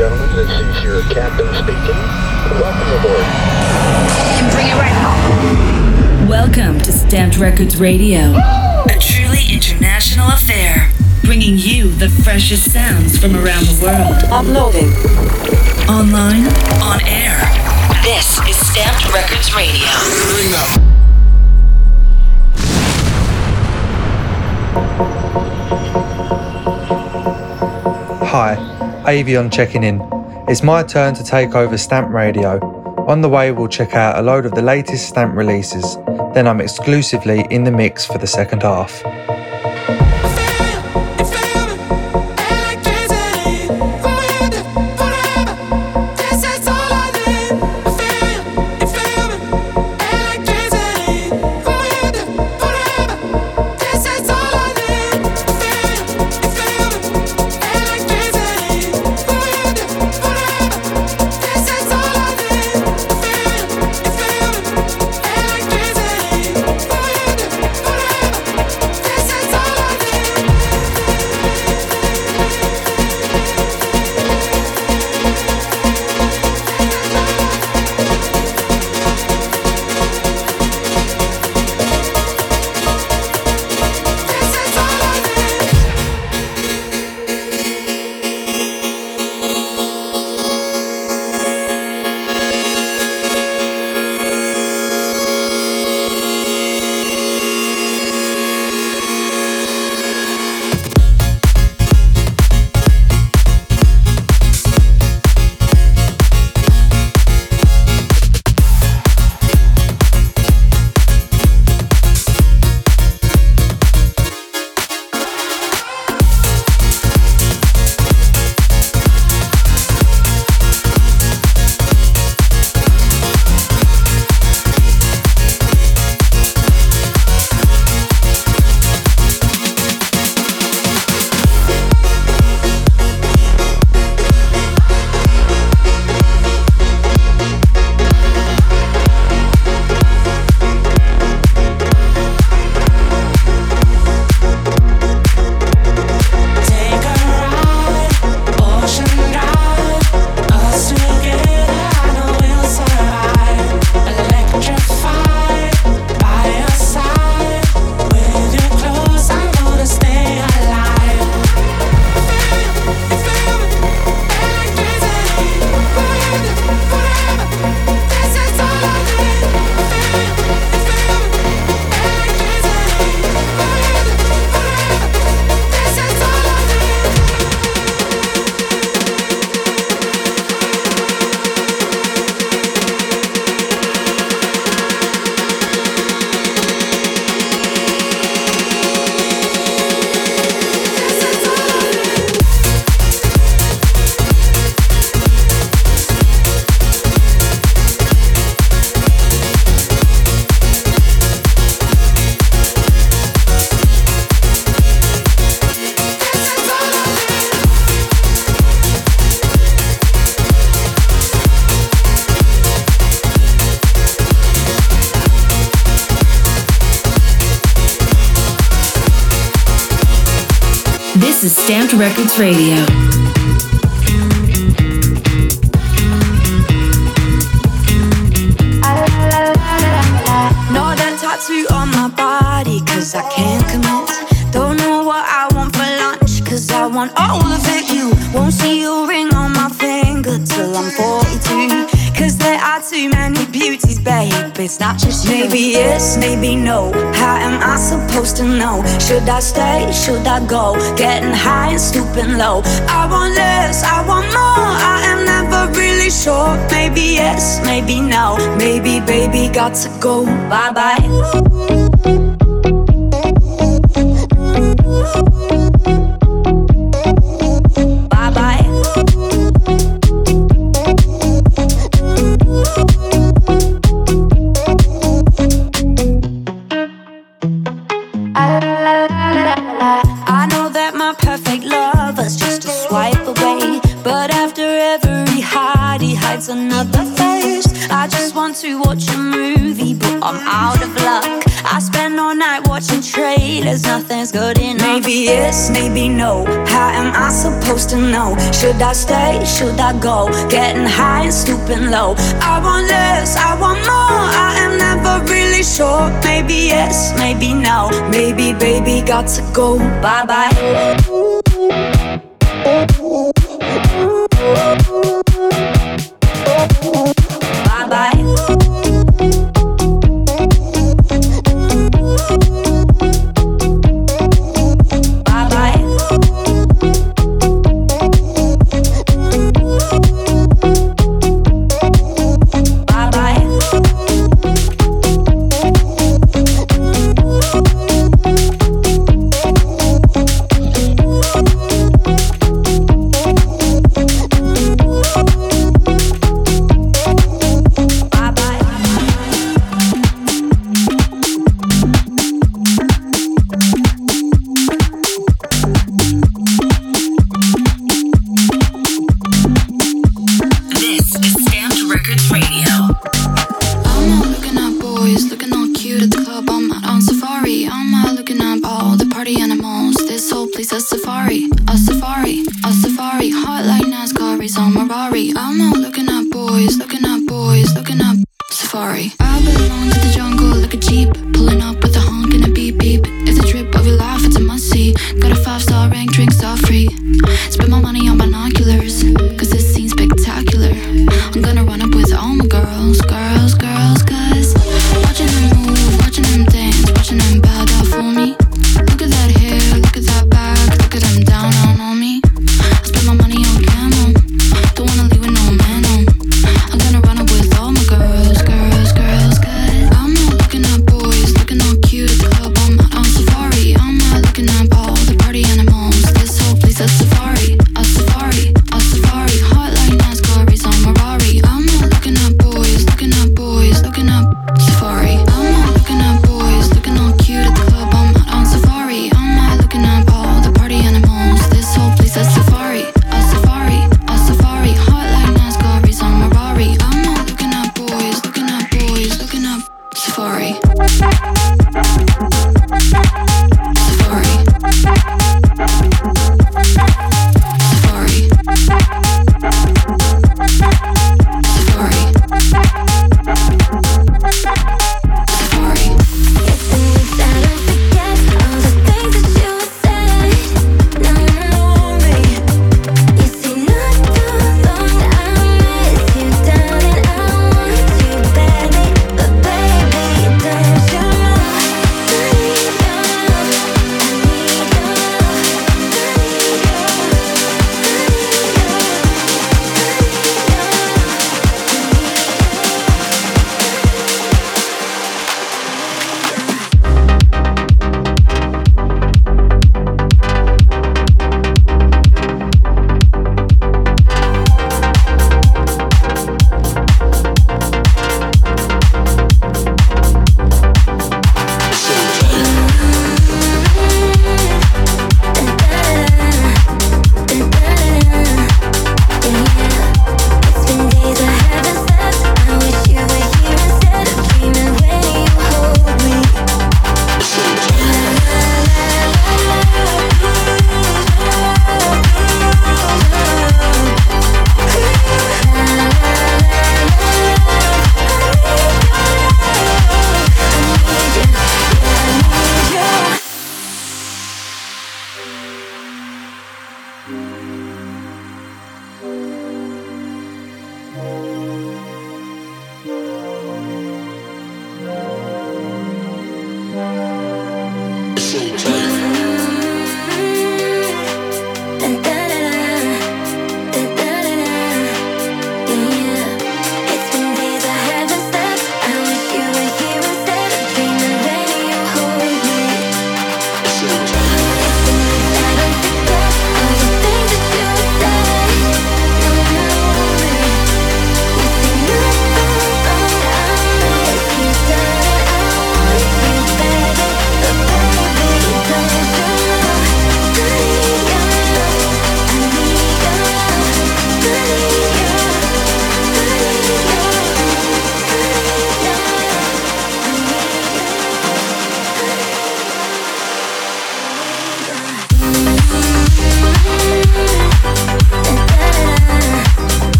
gentlemen, this is your captain speaking. Welcome aboard. And bring it right home. Welcome to Stamped Records Radio, a truly international affair, bringing you the freshest sounds from around the world. Uploading. Online, on air. This is Stamped Records Radio. Hi, Avion checking in. It's my turn to take over Stamp Radio. On the way, we'll check out a load of the latest Stamp releases. Then I'm exclusively in the mix for the second half. Records Radio. Know that tattoo on my body, cause I can't commit. It's not just you. Maybe yes, maybe no. How am I supposed to know? Should I stay? Should I go? Getting high and stooping low. I want less, I want more. I am never really sure. Maybe yes, maybe no. Maybe, baby, got to go. Bye bye. know. How am I supposed to know? Should I stay? Should I go? Getting high and stooping low. I want less, I want more. I am never really sure. Maybe yes, maybe no. Maybe baby got to go. Bye bye.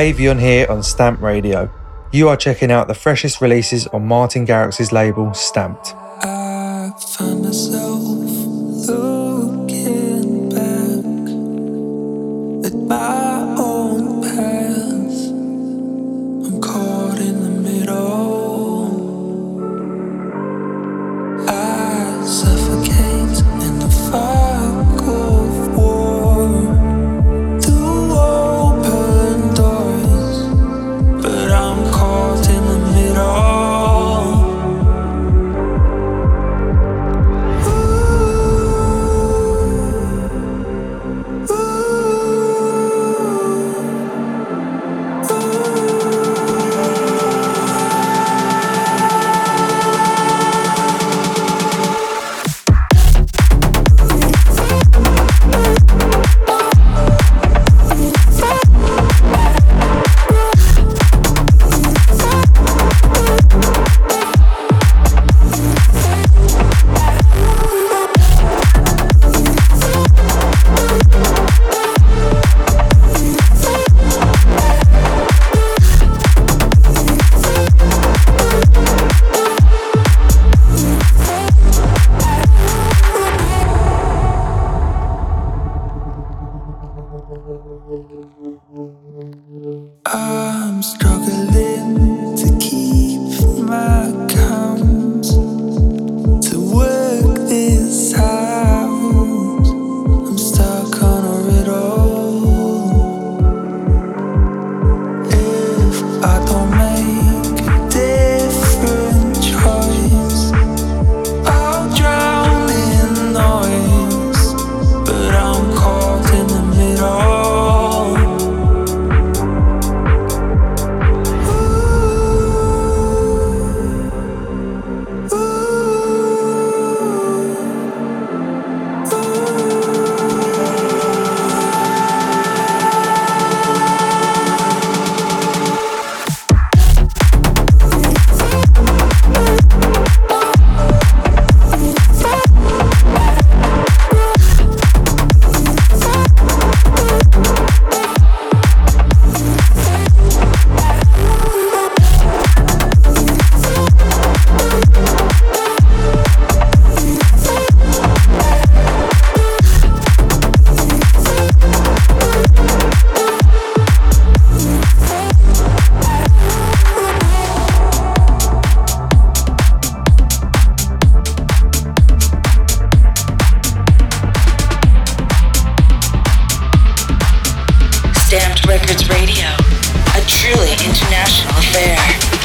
Avion here on Stamp Radio. You are checking out the freshest releases on Martin Garrix's label Stamped. Stamped Records Radio, a truly international affair.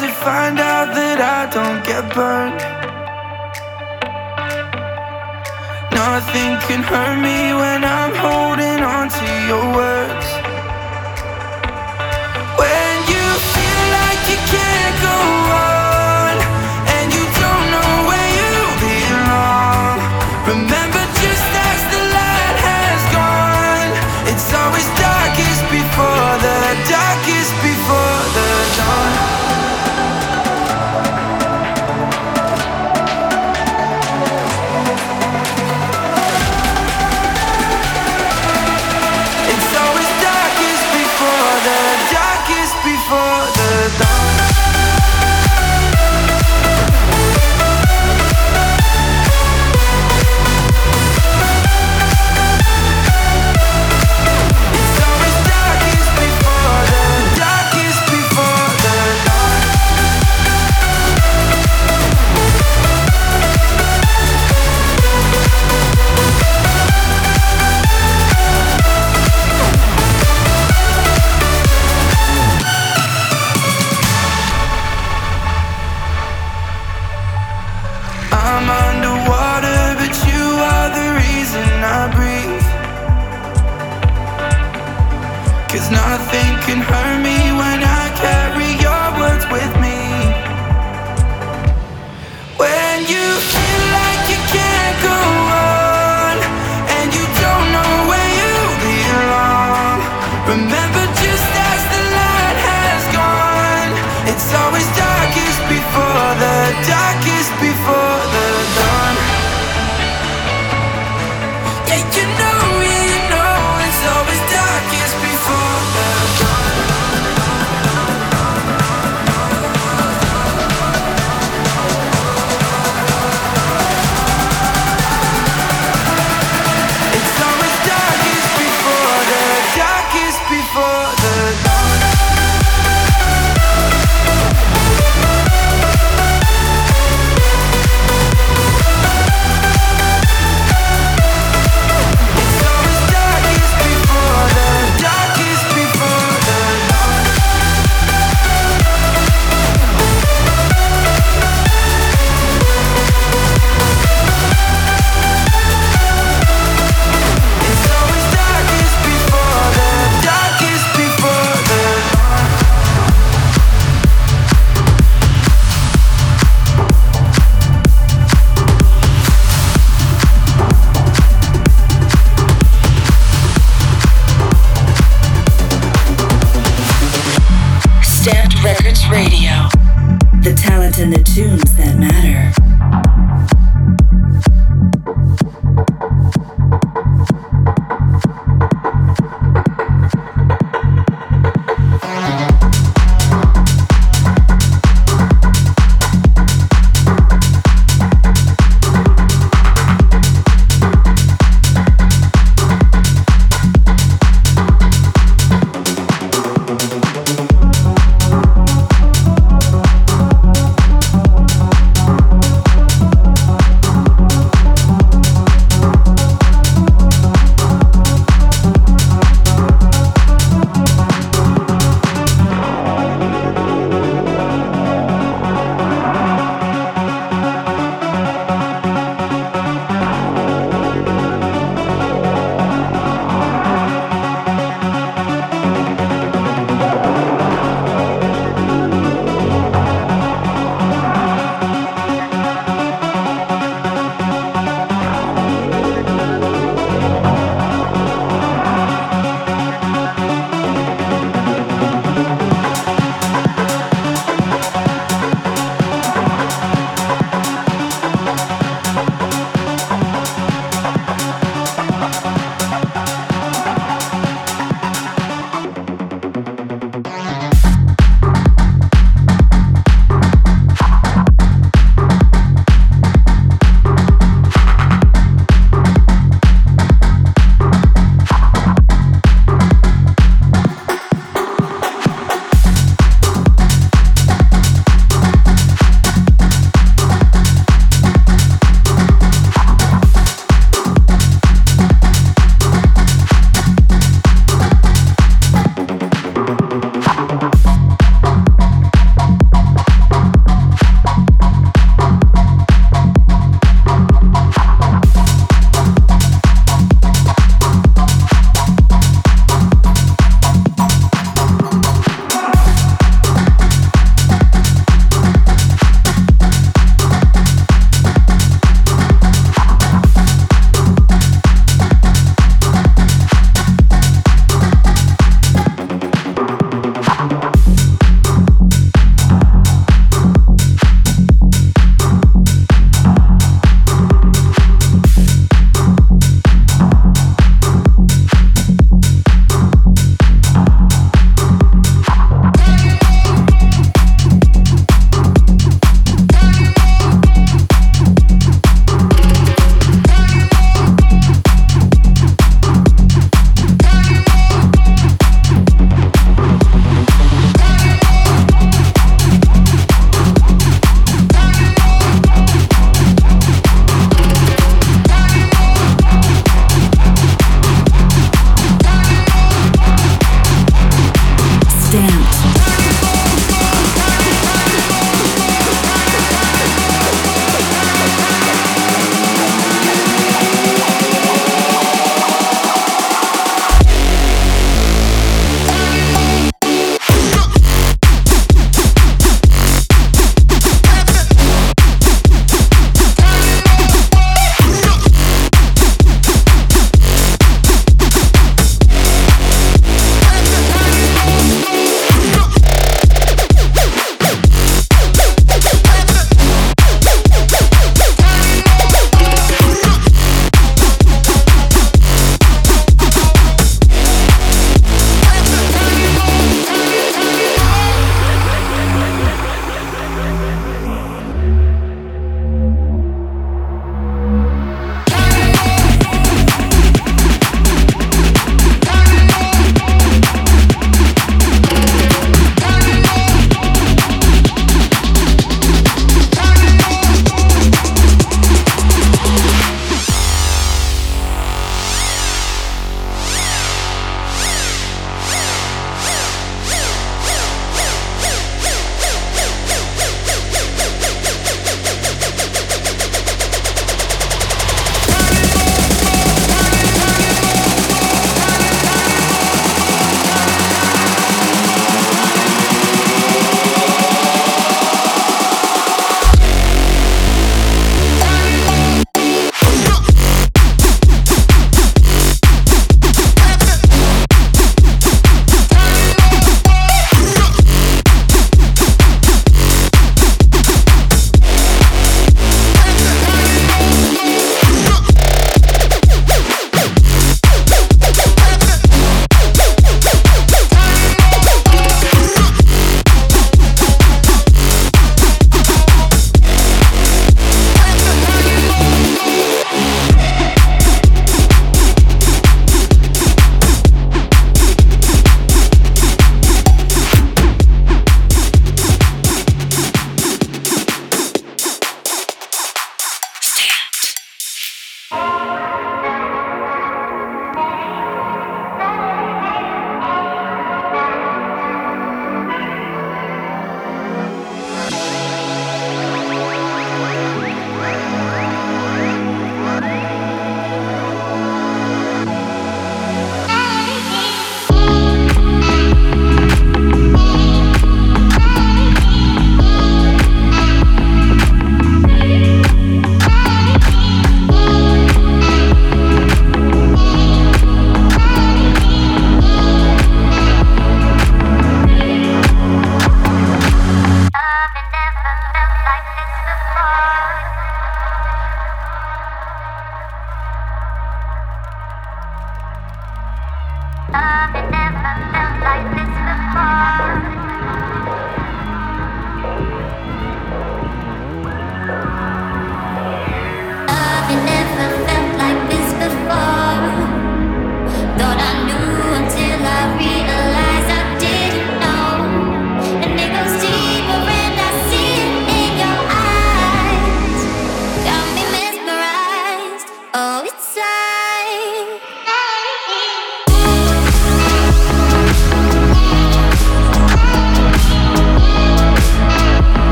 to find out that I don't get burned. Nothing can hurt me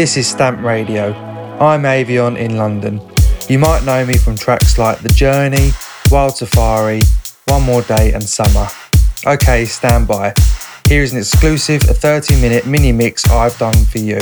This is Stamp Radio. I'm Avion in London. You might know me from tracks like The Journey, Wild Safari, One More Day, and Summer. Okay, stand by. Here is an exclusive 30 minute mini mix I've done for you.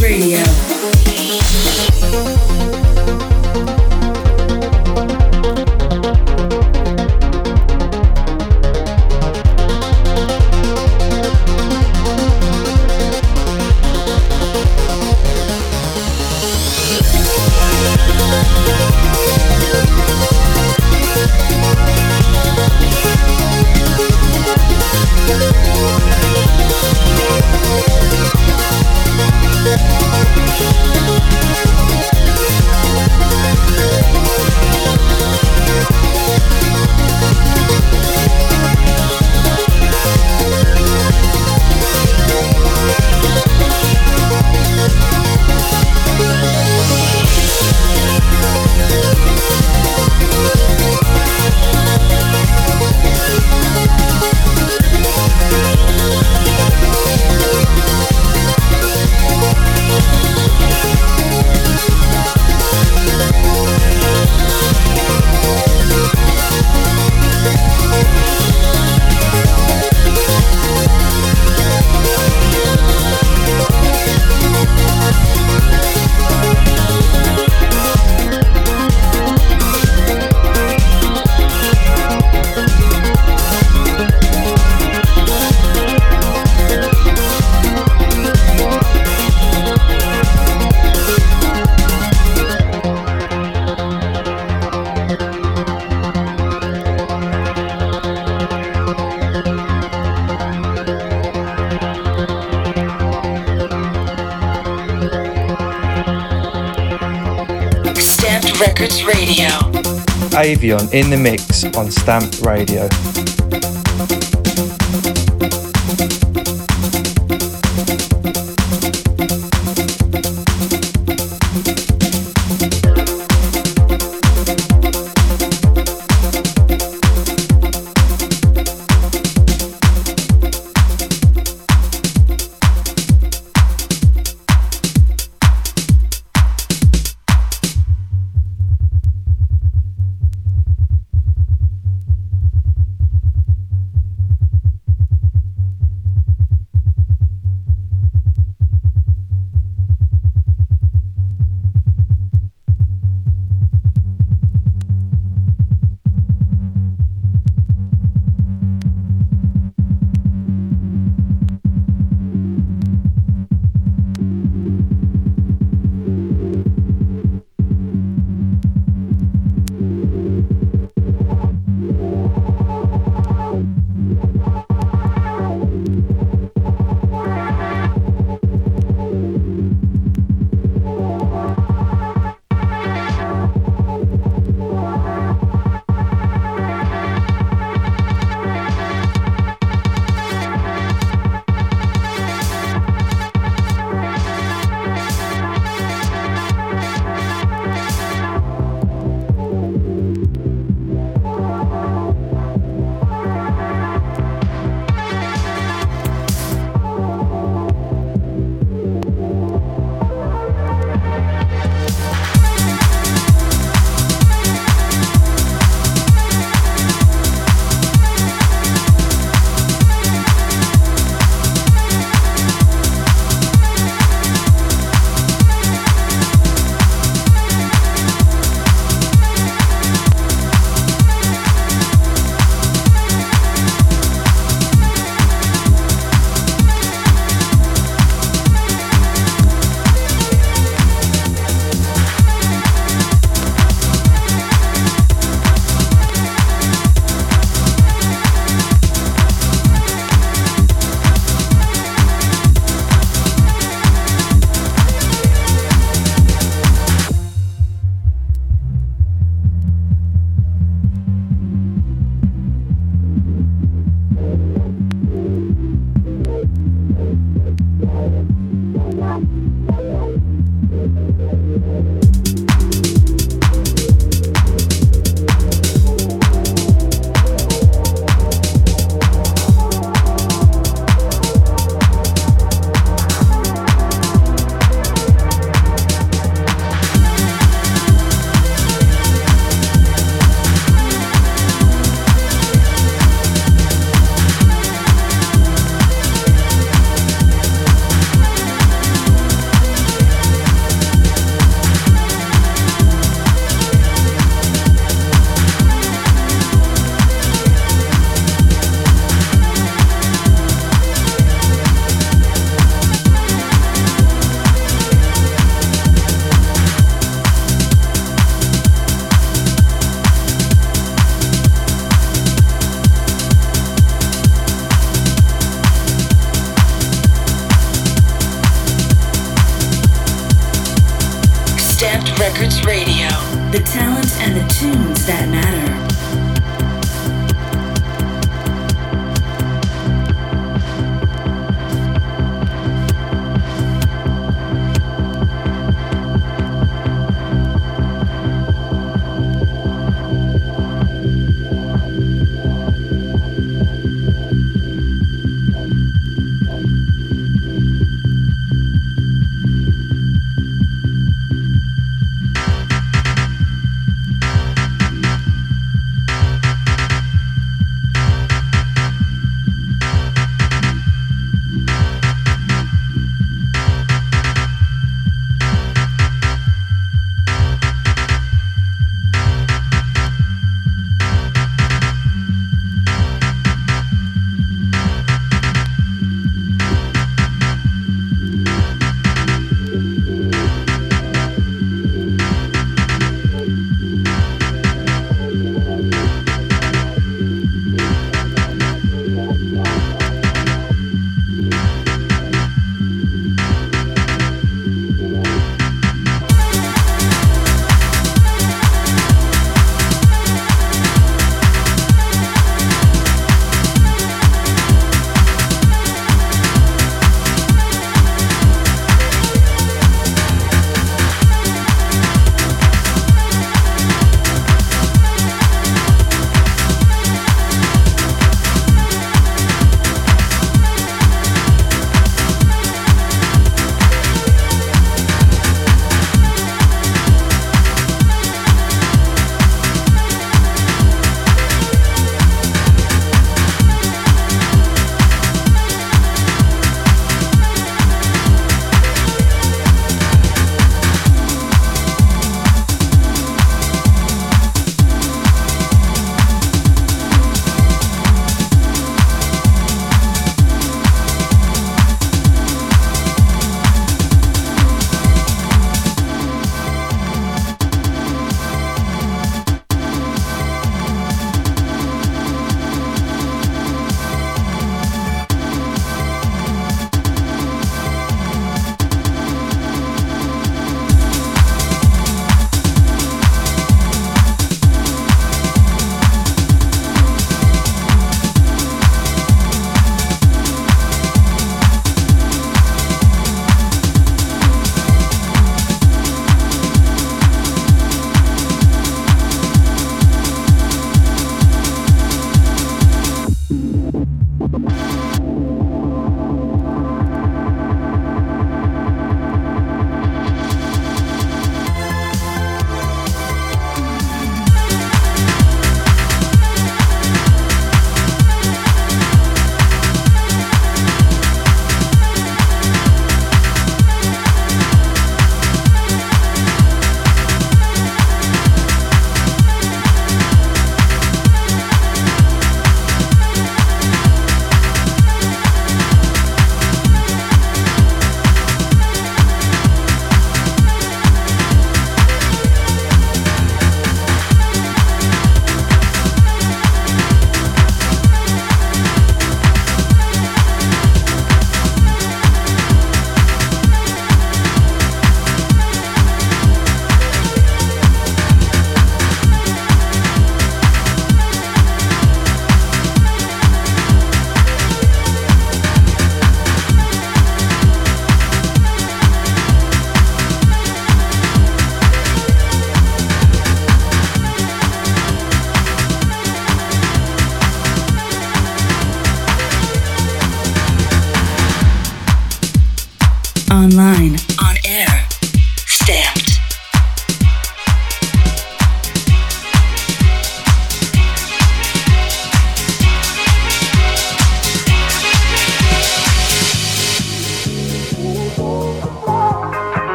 Radio. Records Radio. Avion in the mix on Stamp Radio. Records Radio. The talent and the tunes that matter.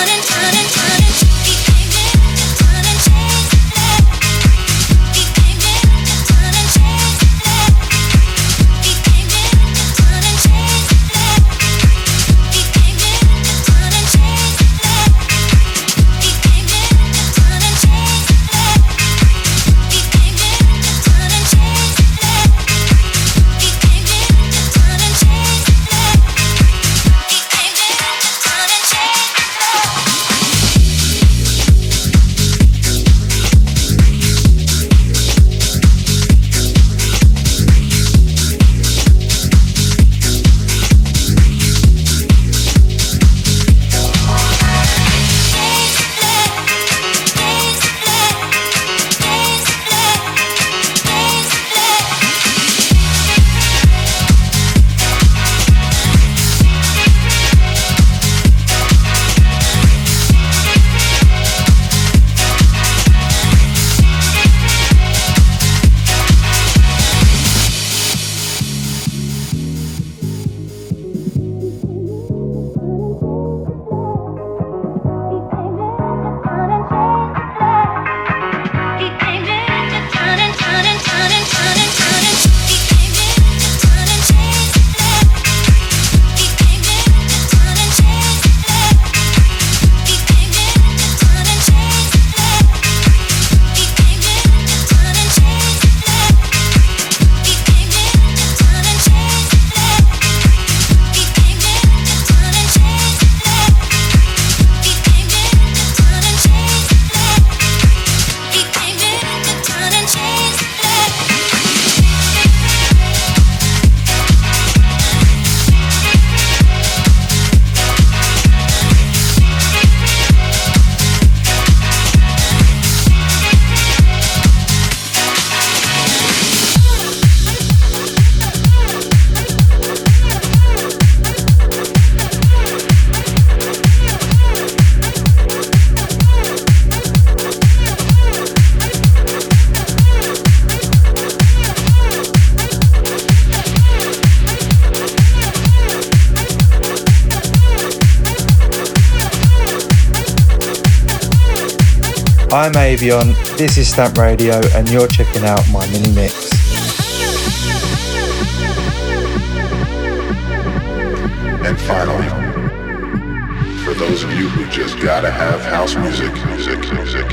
running out. I'm Avion, this is Stamp Radio, and you're checking out my mini mix. And finally, for those of you who just gotta have house music, music, music,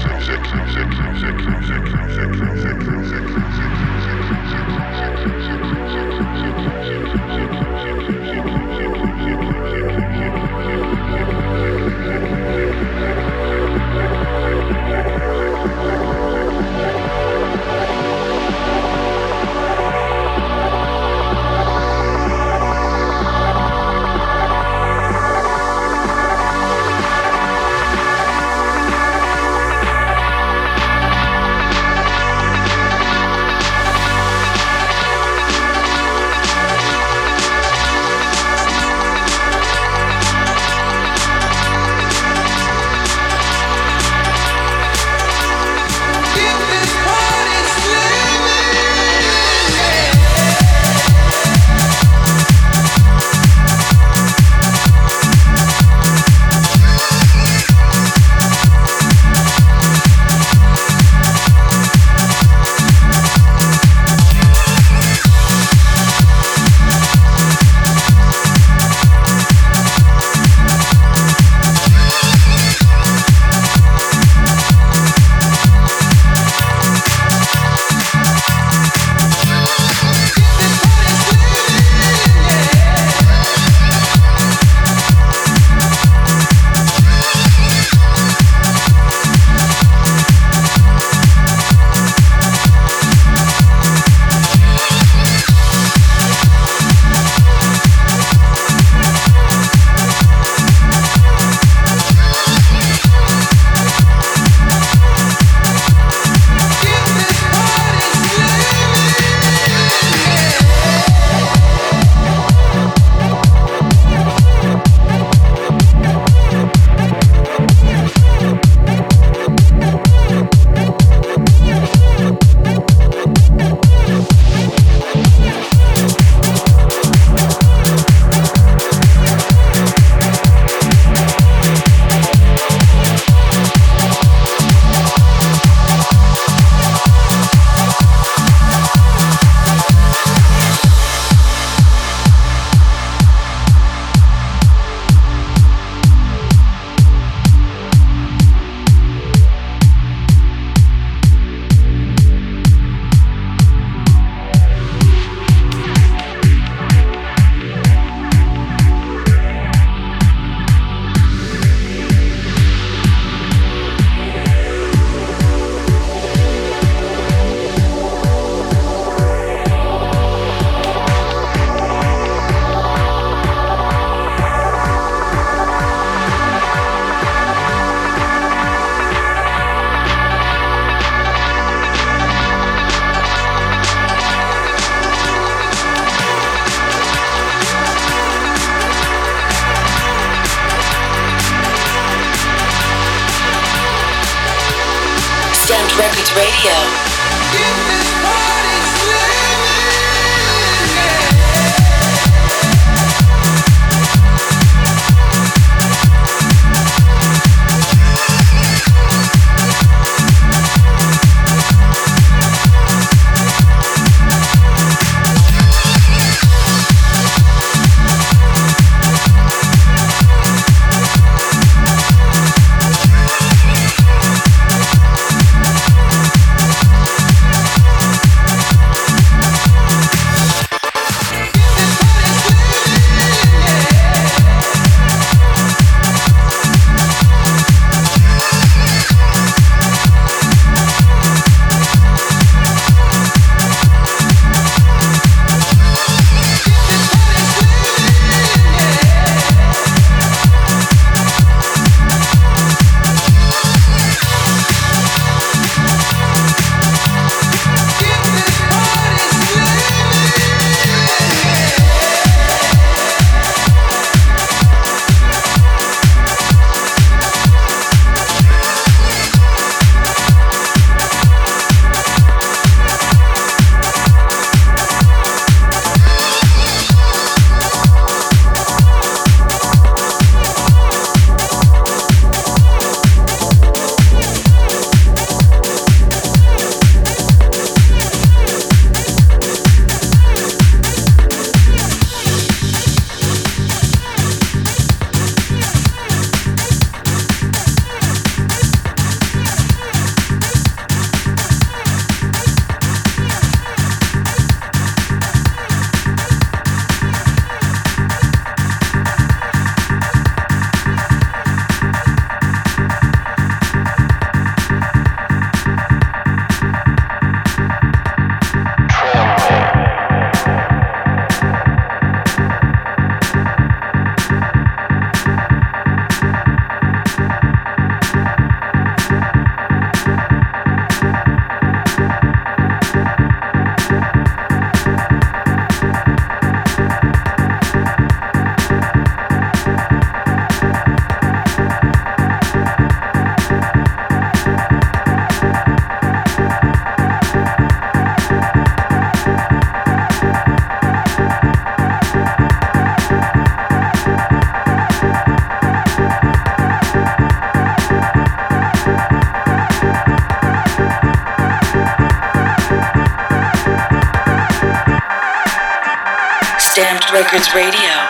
Records Radio.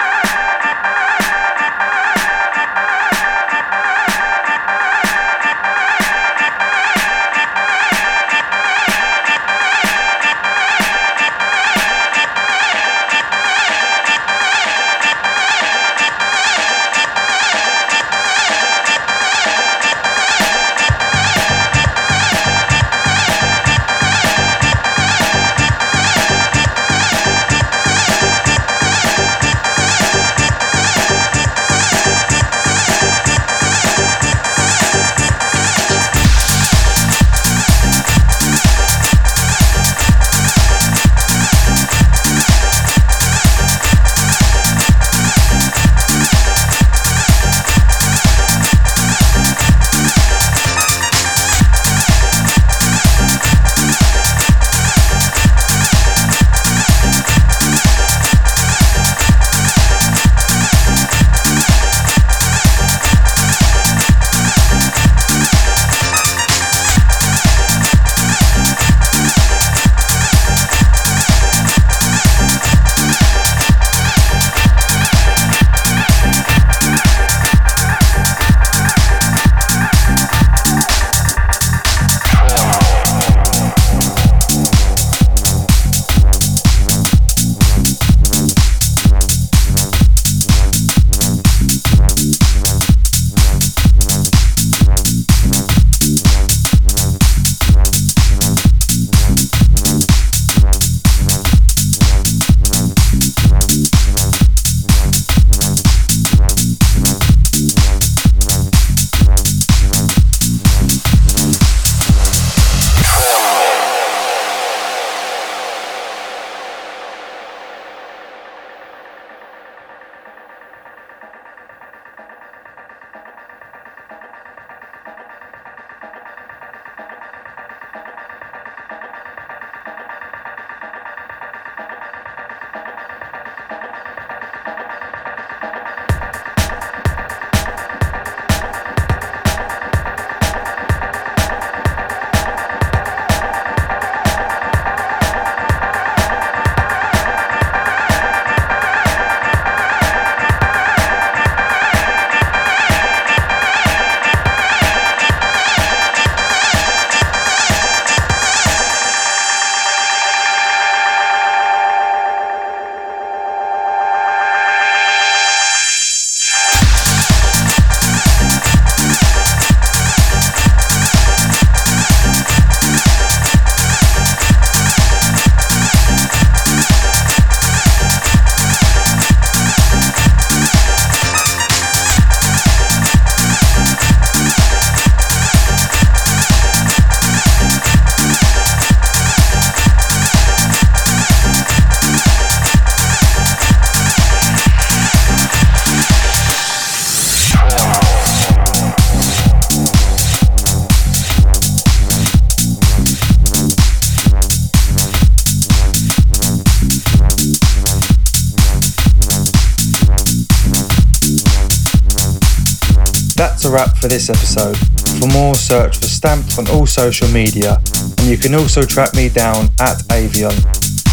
For this episode. For more, search for Stamped on all social media, and you can also track me down at Avion.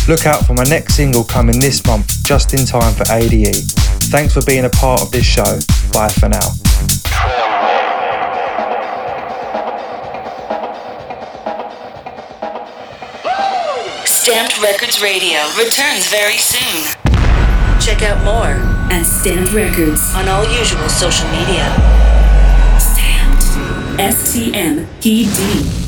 Look out for my next single coming this month, just in time for ADE. Thanks for being a part of this show. Bye for now. Stamped Records Radio returns very soon. Check out more at Stamped Records on all usual social media. STMPD.